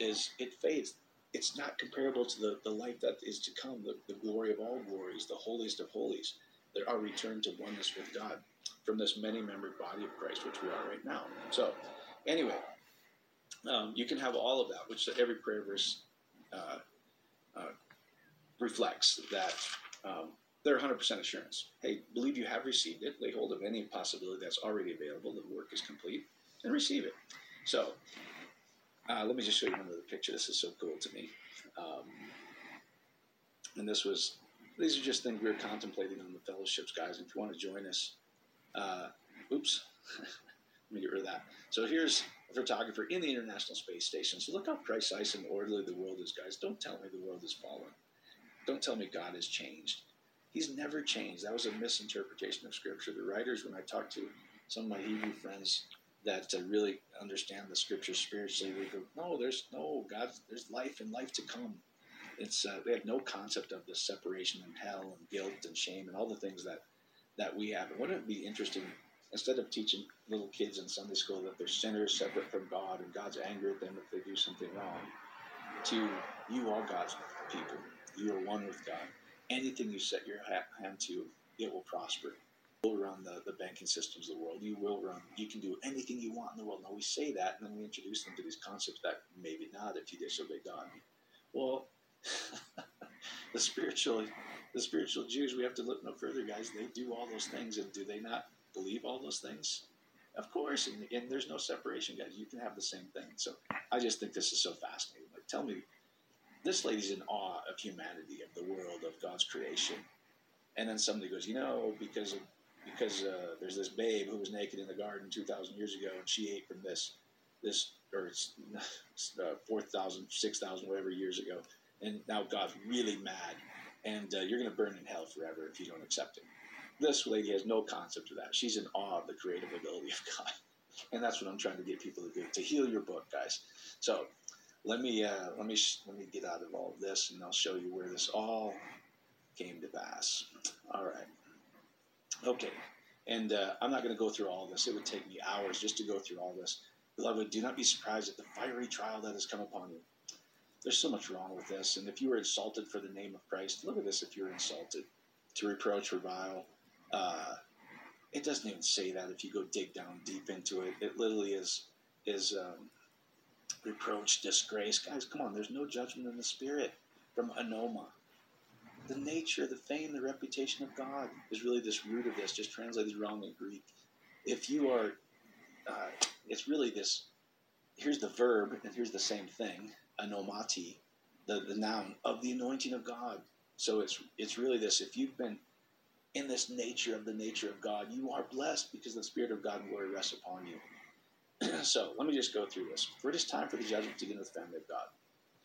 is it fades. It's not comparable to the, the life that is to come, the, the glory of all glories, the holiest of holies, that are returned to oneness with God from this many membered body of Christ, which we are right now. So, anyway, um, you can have all of that, which every prayer verse uh, uh, reflects that um, they're 100% assurance. Hey, believe you have received it, lay hold of any possibility that's already available, the work is complete, and receive it. So, uh, let me just show you another picture. This is so cool to me. Um, and this was, these are just things we were contemplating on the fellowships, guys. If you want to join us, uh, oops, let me get rid of that. So here's a photographer in the International Space Station. So look how precise and orderly the world is, guys. Don't tell me the world has fallen. Don't tell me God has changed. He's never changed. That was a misinterpretation of Scripture. The writers, when I talked to some of my Hebrew friends that uh, really understand the Scripture spiritually, we go, "No, there's no God. There's life and life to come." It's uh, they have no concept of the separation and hell and guilt and shame and all the things that that we have. Wouldn't it be interesting instead of teaching little kids in Sunday school that they're sinners separate from God and God's angry at them if they do something wrong, to you are God's people. You are one with God. Anything you set your hand to, it will prosper. Will run the, the banking systems of the world. You will run, you can do anything you want in the world. Now we say that and then we introduce them to these concepts that maybe not if you disobey God. Well, the spiritual the spiritual Jews, we have to look no further, guys. They do all those things, and do they not believe all those things? Of course, and, and there's no separation, guys. You can have the same thing. So I just think this is so fascinating. Like, tell me, this lady's in awe of humanity, of the world, of God's creation, and then somebody goes, you know, because of, because uh, there's this babe who was naked in the garden 2,000 years ago, and she ate from this this or it's uh, 4,000, 6,000, whatever years ago, and now God's really mad and uh, you're going to burn in hell forever if you don't accept it. This lady has no concept of that. She's in awe of the creative ability of God, and that's what I'm trying to get people to do to heal your book, guys. So let me uh, let me let me get out of all of this, and I'll show you where this all came to pass. All right, okay, and uh, I'm not going to go through all this. It would take me hours just to go through all this. Beloved, do not be surprised at the fiery trial that has come upon you there's so much wrong with this. And if you were insulted for the name of Christ, look at this if you're insulted, to reproach, revile. Uh, it doesn't even say that if you go dig down deep into it. It literally is is um, reproach, disgrace. Guys, come on, there's no judgment in the spirit from anoma. The nature, the fame, the reputation of God is really this root of this, just translated wrong in Greek. If you are, uh, it's really this, here's the verb, and here's the same thing anomati, the, the noun of the anointing of God. So it's it's really this. If you've been in this nature of the nature of God, you are blessed because the Spirit of God will rest upon you. so let me just go through this. For it is time for the judgment to begin with the family of God.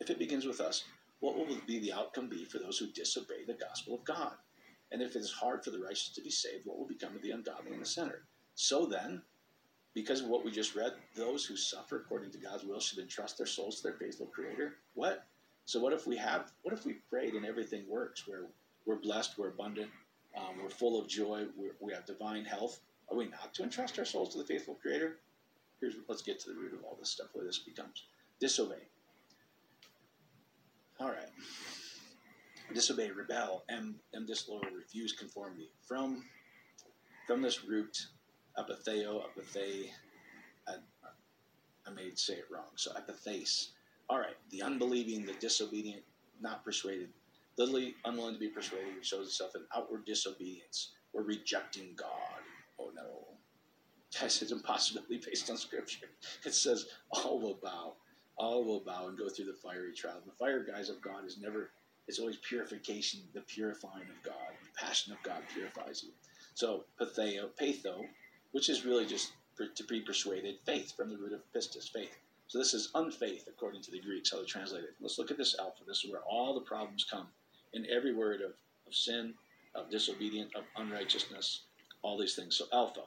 If it begins with us, what will be the outcome be for those who disobey the gospel of God? And if it is hard for the righteous to be saved, what will become of the ungodly and the sinner? So then, because of what we just read, those who suffer according to God's will should entrust their souls to their faithful Creator. What? So what if we have? What if we prayed and everything works? We're we're blessed, we're abundant, um, we're full of joy, we have divine health. Are we not to entrust our souls to the faithful Creator? Here's let's get to the root of all this stuff. Where this becomes disobey. All right. Disobey, rebel, am, am disloyal, refuse conformity. From from this root apatheo, apathe. I, I may say it wrong. So apathase. All right, the unbelieving, the disobedient, not persuaded, literally unwilling to be persuaded, shows itself in outward disobedience or rejecting God. Oh no. Guys, it's impossibly based on Scripture. It says all will bow, all will bow and go through the fiery trial. The fire, guys, of God is never, it's always purification, the purifying of God. The passion of God purifies you. So, patheo, patho, which is really just to be persuaded, faith, from the root of pistis, faith. So this is unfaith, according to the Greeks, how they translate it. Let's look at this alpha. This is where all the problems come in every word of, of sin, of disobedience, of unrighteousness, all these things. So alpha.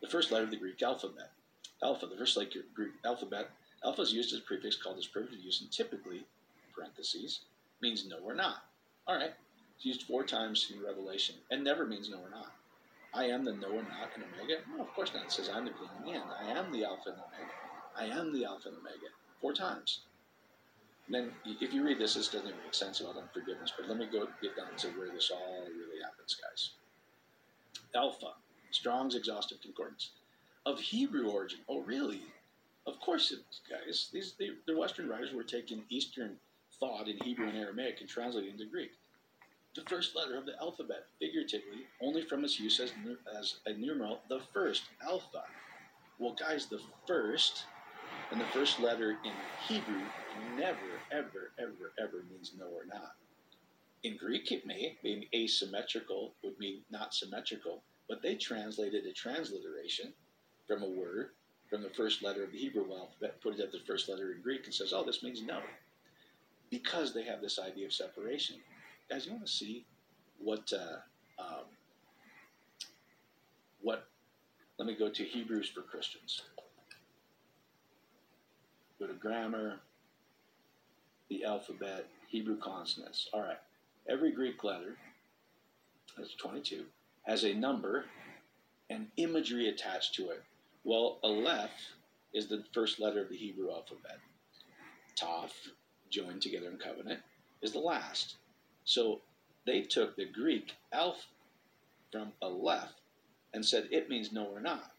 The first letter of the Greek alphabet. Alpha, the first letter Greek alphabet. Alpha is used as a prefix called as privileged use, and typically, parentheses, means no or not. All right. It's used four times in Revelation, and never means no or not. I am the no and not and omega? No, of course not. It says I'm the beginning and the end. I am the alpha and omega. I am the alpha and omega. four times. And then, if you read this, this doesn't make sense about unforgiveness. But let me go get down to where this all really happens, guys. Alpha, Strong's exhaustive concordance, of Hebrew origin. Oh, really? Of course it is, guys. These they, the Western writers were taking Eastern thought in Hebrew and Aramaic and translating into Greek. The first letter of the alphabet, figuratively, only from its use as, as a numeral, the first, alpha. Well, guys, the first and the first letter in Hebrew never, ever, ever, ever means no or not. In Greek, it may, being asymmetrical would mean not symmetrical, but they translated a transliteration from a word from the first letter of the Hebrew alphabet, put it at the first letter in Greek, and says, oh, this means no. Because they have this idea of separation. Guys, you want to see what, uh, um, what, let me go to Hebrews for Christians. Go to grammar, the alphabet, Hebrew consonants. All right. Every Greek letter, that's 22, has a number and imagery attached to it. Well, Aleph is the first letter of the Hebrew alphabet. Toph, joined together in covenant, is the last. So they took the Greek Alph from Aleph and said it means no or not.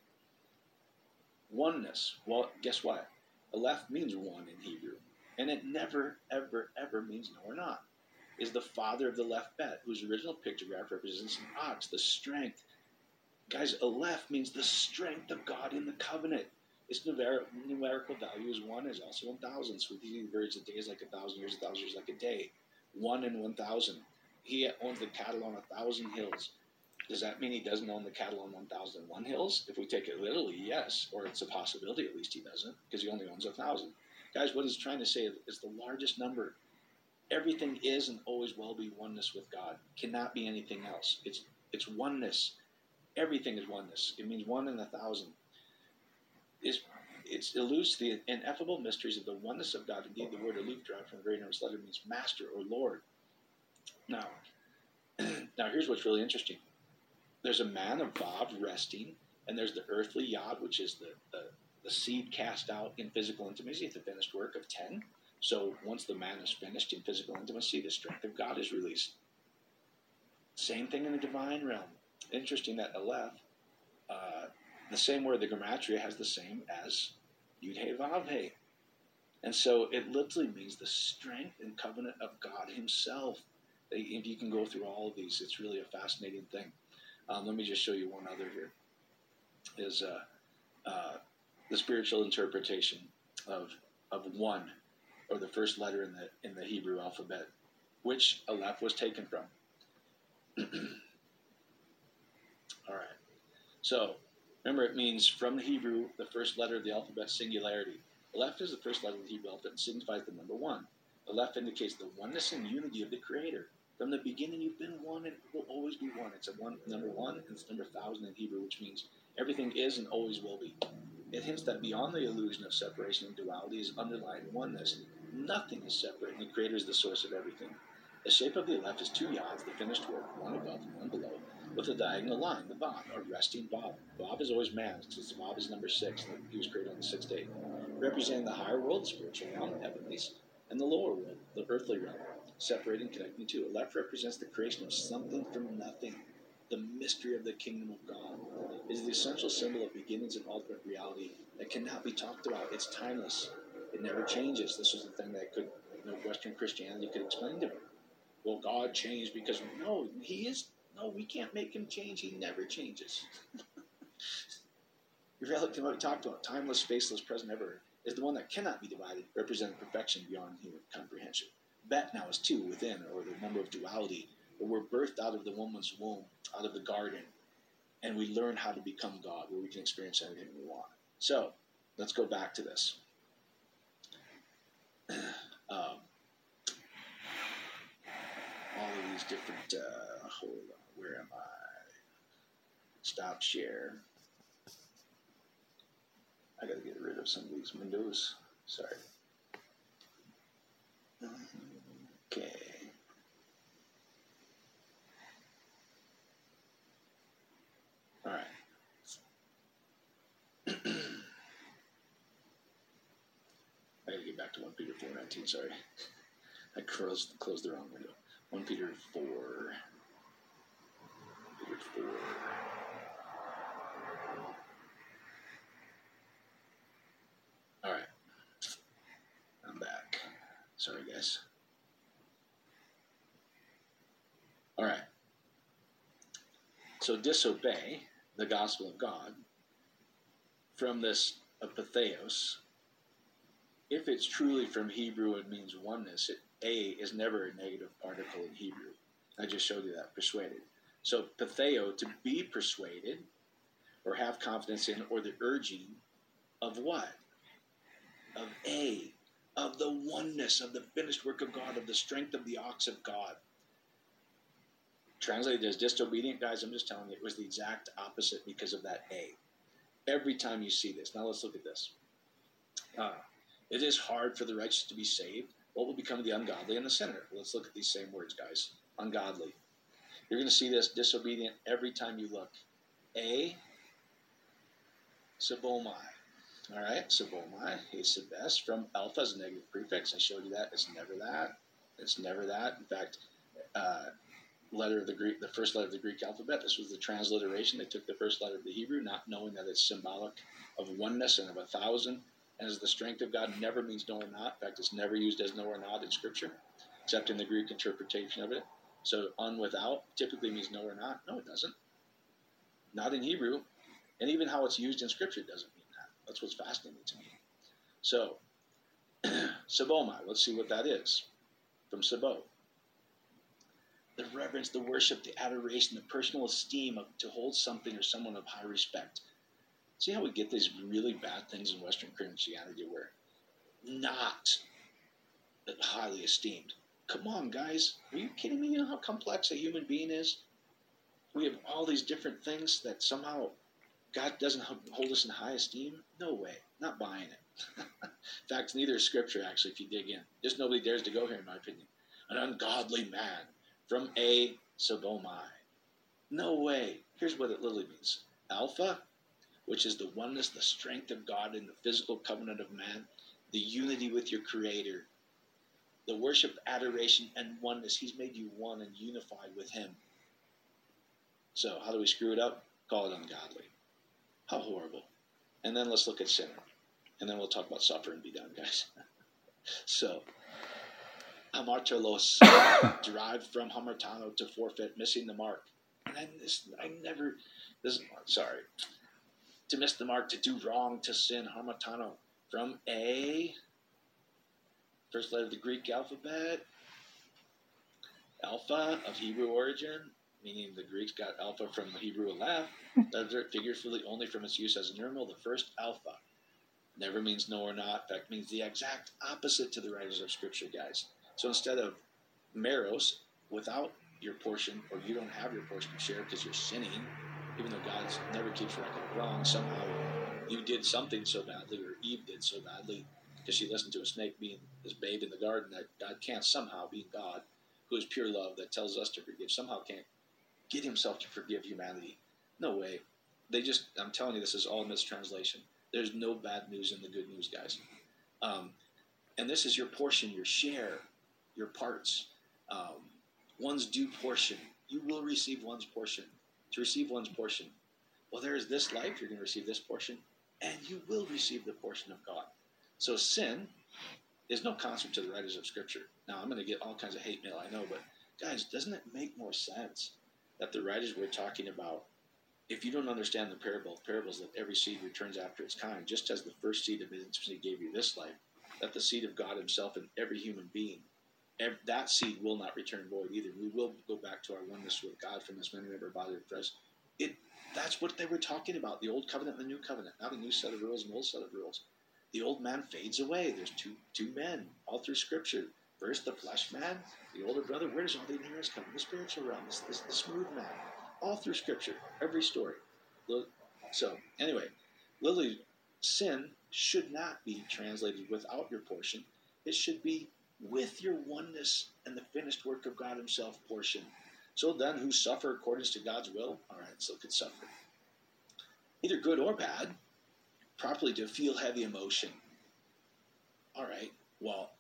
Oneness. Well, guess what? Aleph means one in Hebrew. And it never, ever, ever means no or not. Is the father of the Aleph-Bet, whose original pictograph represents an ox, the strength Guys, Aleph means the strength of God in the covenant. Its numer- numerical value is one, is also 1,000. So the words, a day is like a thousand years, a thousand years like a day. One and 1,000. He owns the cattle on a thousand hills. Does that mean he doesn't own the cattle on 1,001 hills? If we take it literally, yes. Or it's a possibility, at least he doesn't, because he only owns a thousand. Guys, what he's trying to say is the largest number. Everything is and always will be oneness with God. Cannot be anything else. It's it's oneness everything is oneness. It means one in a thousand. It's, it eludes the ineffable mysteries of the oneness of God. Indeed, the word elude derived from the very nervous letter, means master or Lord. Now, now here's what's really interesting. There's a man of resting, and there's the earthly Yod, which is the, the, the seed cast out in physical intimacy, the finished work of 10. So once the man is finished in physical intimacy, the strength of God is released. Same thing in the divine realm interesting that Aleph, uh, the same word, the gematria, has the same as Yud He Vav. And so it literally means the strength and covenant of God Himself. If you can go through all of these, it's really a fascinating thing. Um, let me just show you one other here. Is uh, uh, the spiritual interpretation of of one, or the first letter in the in the Hebrew alphabet, which Aleph was taken from. So remember, it means from the Hebrew, the first letter of the alphabet, singularity. Aleph is the first letter of the Hebrew alphabet and signifies the number one. The Aleph indicates the oneness and unity of the Creator. From the beginning, you've been one and will always be one. It's a one number one, and it's number thousand in Hebrew, which means everything is and always will be. It hints that beyond the illusion of separation and duality is underlying oneness. Nothing is separate, and the Creator is the source of everything. The shape of the Aleph is two yods, the finished work, one above and one below, with a diagonal line, the Vav, a resting Bob Vav is always man, because Vav is number six, and he was created on the sixth day, representing the higher world, the spiritual realm, heavenlies, and the lower world, the earthly realm, separating, connecting two. Aleph represents the creation of something from nothing, the mystery of the kingdom of God. It is the essential symbol of beginnings and ultimate reality that cannot be talked about. It's timeless. It never changes. This was the thing that could, you know, Western Christianity could explain to me. Well, God changed because no, He is no, we can't make him change. He never changes. Your relative we talked about, timeless, faceless, present ever, is the one that cannot be divided, representing perfection beyond human comprehension. Bet now is two within, or the number of duality, where we're birthed out of the woman's womb, out of the garden, and we learn how to become God, where we can experience anything we want. So, let's go back to this. um, all of these different, uh, hold on. Where am I? Stop share. I gotta get rid of some of these windows. Sorry. Okay. All right. I gotta get back to 1 Peter 4.19, sorry. I closed, closed the wrong window. 1 Peter 4. 1 Peter 4. All right. I'm back. Sorry, guys. All right. So disobey the gospel of God from this apatheos. If it's truly from Hebrew, it means oneness. It, a is never a negative particle in Hebrew. I just showed you that, persuaded. So patheo, to be persuaded or have confidence in, or the urging of what? Of A, of the oneness of the finished work of God, of the strength of the ox of God. Translated as disobedient, guys, I'm just telling you, it was the exact opposite because of that A. Every time you see this. Now let's look at this. Uh, it is hard for the righteous to be saved. What will become of the ungodly and the sinner? Let's look at these same words, guys. Ungodly. You're going to see this disobedient every time you look. A, sabomai. All right, sabomai, hasebes, from alpha is a negative prefix. I showed you that. It's never that. It's never that. In fact, uh, letter of the Greek, the first letter of the Greek alphabet. This was the transliteration. They took the first letter of the Hebrew, not knowing that it's symbolic of oneness and of a thousand. And as the strength of God never means no or not. In fact, it's never used as no or not in Scripture, except in the Greek interpretation of it. So un without typically means no or not. No, it doesn't. Not in Hebrew, and even how it's used in Scripture doesn't mean that. That's what's fascinating to me. So, sabomai. Let's see what that is. From sabo the reverence, the worship, the adoration, the personal esteem of, to hold something or someone of high respect. See how we get these really bad things in Western Christianity where not highly esteemed. Come on, guys. Are you kidding me? You know how complex a human being is? We have all these different things that somehow God doesn't hold us in high esteem? No way. Not buying it. in fact, neither is Scripture, actually, if you dig in. Just nobody dares to go here, in my opinion. An ungodly man from A Sabomai. No way. Here's what it literally means Alpha, which is the oneness, the strength of God in the physical covenant of man, the unity with your Creator, the worship, adoration, and oneness. He's made you one and unified with Him. So, how do we screw it up? Call it ungodly. How horrible. And then let's look at sinner. And then we'll talk about suffer and be done, guys. so, hamartolos, derived from hamartano to forfeit, missing the mark. And I, this, I never, this, sorry, to miss the mark, to do wrong, to sin, hamartano, from A, first letter of the Greek alphabet, alpha of Hebrew origin, meaning the Greeks got alpha from the Hebrew aleph, that figuratively only from its use as a numeral, the first alpha. Never means no or not. In fact, means the exact opposite to the writers of Scripture, guys. So instead of meros, without your portion, or you don't have your portion to share because you're sinning, even though God never keeps record of wrong, somehow you did something so badly, or Eve did so badly, because she listened to a snake being this babe in the garden that God can't somehow, being God, who is pure love that tells us to forgive, somehow can't get himself to forgive humanity. No way. They just, I'm telling you, this is all mistranslation. There's no bad news in the good news, guys. Um, and this is your portion, your share your parts, um, one's due portion. You will receive one's portion. To receive one's portion, well, there is this life, you're going to receive this portion, and you will receive the portion of God. So sin is no concept to the writers of Scripture. Now, I'm going to get all kinds of hate mail, I know, but guys, doesn't it make more sense that the writers were talking about? If you don't understand the parable, parables that every seed returns after its kind, just as the first seed of infancy gave you this life, that the seed of God Himself in every human being that seed will not return void either. We will go back to our oneness with God from this many member body of Christ. It that's what they were talking about: the old covenant and the new covenant. Not a new set of rules and old set of rules. The old man fades away. There's two two men all through Scripture. First, the flesh man, the older brother. Where does all the inheritance come? The spiritual realm. This, this, the smooth man. All through Scripture, every story. So anyway, Lily, sin should not be translated without your portion. It should be with your oneness and the finished work of God Himself portion. So then, who suffer according to God's will? All right, so could suffer. Either good or bad, properly to feel heavy emotion. All right, Well,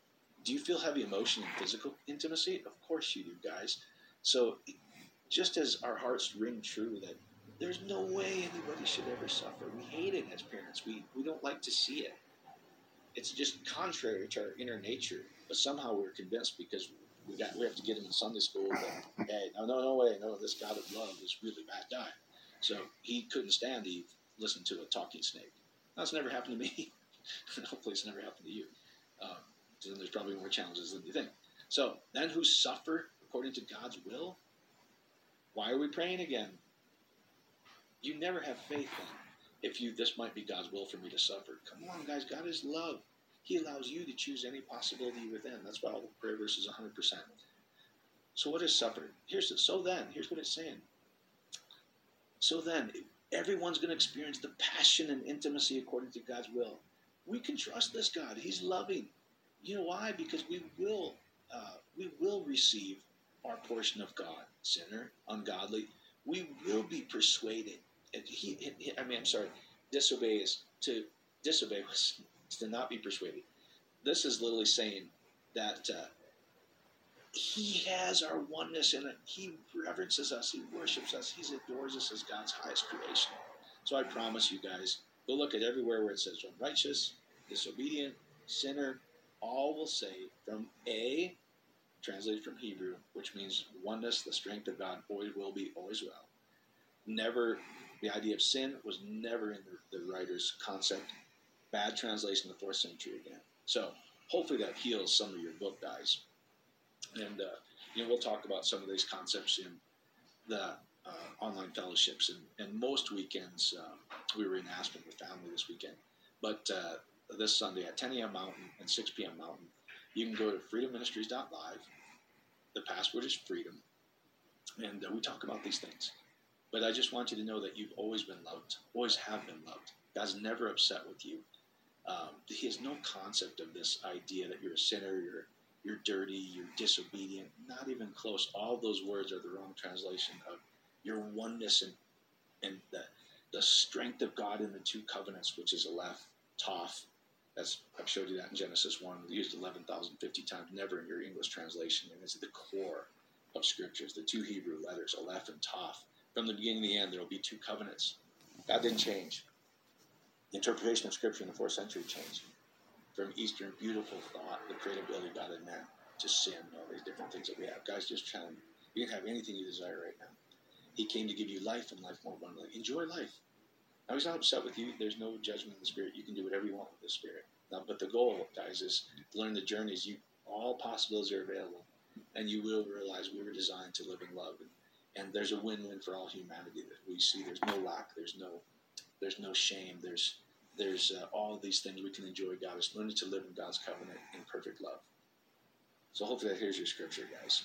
do you feel heavy emotion in physical intimacy? Of course you do, guys. So, just as our hearts ring true that there's no way anybody should ever suffer, we hate it as parents. We, we don't like to see it. It's just contrary to our inner nature. But somehow we're convinced because we got we have to get him in Sunday school hey, no, no, no way, no, this God of love is really bad guy. So he couldn't stand to listen to a talking snake. That's never happened to me. Hopefully, it's never happened to you. Um, so there's probably more challenges than you think. So then, who suffer according to God's will? Why are we praying again? You never have faith then. If you, this might be God's will for me to suffer. Come on, guys. God is love. He allows you to choose any possibility within. That's why all the prayer verses is 100%. So what is suffering? Here's the, so then. Here's what it's saying. So then, everyone's going to experience the passion and intimacy according to God's will. We can trust this God. He's loving. You know why? Because we will uh, we will receive our portion of God. Sinner, ungodly, we will be persuaded. He, he, I mean, I'm sorry. Disobey is to disobey was to not be persuaded. This is literally saying that uh, he has our oneness in it. He reverences us. He worships us. He adores us as God's highest creation. So I promise you guys, go look at everywhere where it says unrighteous, disobedient, sinner, all will say from A, translated from Hebrew, which means oneness, the strength of God, always will be, always will. Never, the idea of sin was never in the, the writer's concept. Bad translation in the fourth century again. So hopefully that heals some of your book guys. And, uh, you know, we'll talk about some of these concepts in the uh, online fellowships. And, and most weekends, uh, we were in Aspen with family this weekend. But uh, this Sunday at 10 a.m. Mountain and 6 p.m. Mountain, you can go to freedomministries.live. The password is freedom. And uh, we talk about these things. But I just want you to know that you've always been loved, always have been loved. God's never upset with you. Um, he has no concept of this idea that you're a sinner, you're you're dirty, you're disobedient. Not even close. All those words are the wrong translation of your oneness and and the the strength of God in the two covenants, which is Aleph, Toph. That's I've showed you that in Genesis one. We used eleven thousand fifty times, never in your English translation, and it's the core of scriptures. The two Hebrew letters, Aleph and Toph. From the beginning to the end, there will be two covenants. God didn't change. The interpretation of scripture in the fourth century changed from Eastern beautiful thought, the creativity God in man, to sin, all these different things that we have. Guys, just challenge you can have anything you desire right now. He came to give you life and life more abundantly. Enjoy life. Now, he's not upset with you. There's no judgment in the spirit. You can do whatever you want with the spirit. Now, but the goal, guys, is learn the journeys. You all possibilities are available, and you will realize we were designed to live in love, and, and there's a win-win for all humanity. That we see there's no lack, there's no, there's no shame, there's there's uh, all these things we can enjoy God is learning to live in God's covenant in perfect love. So hopefully that here's your scripture, guys.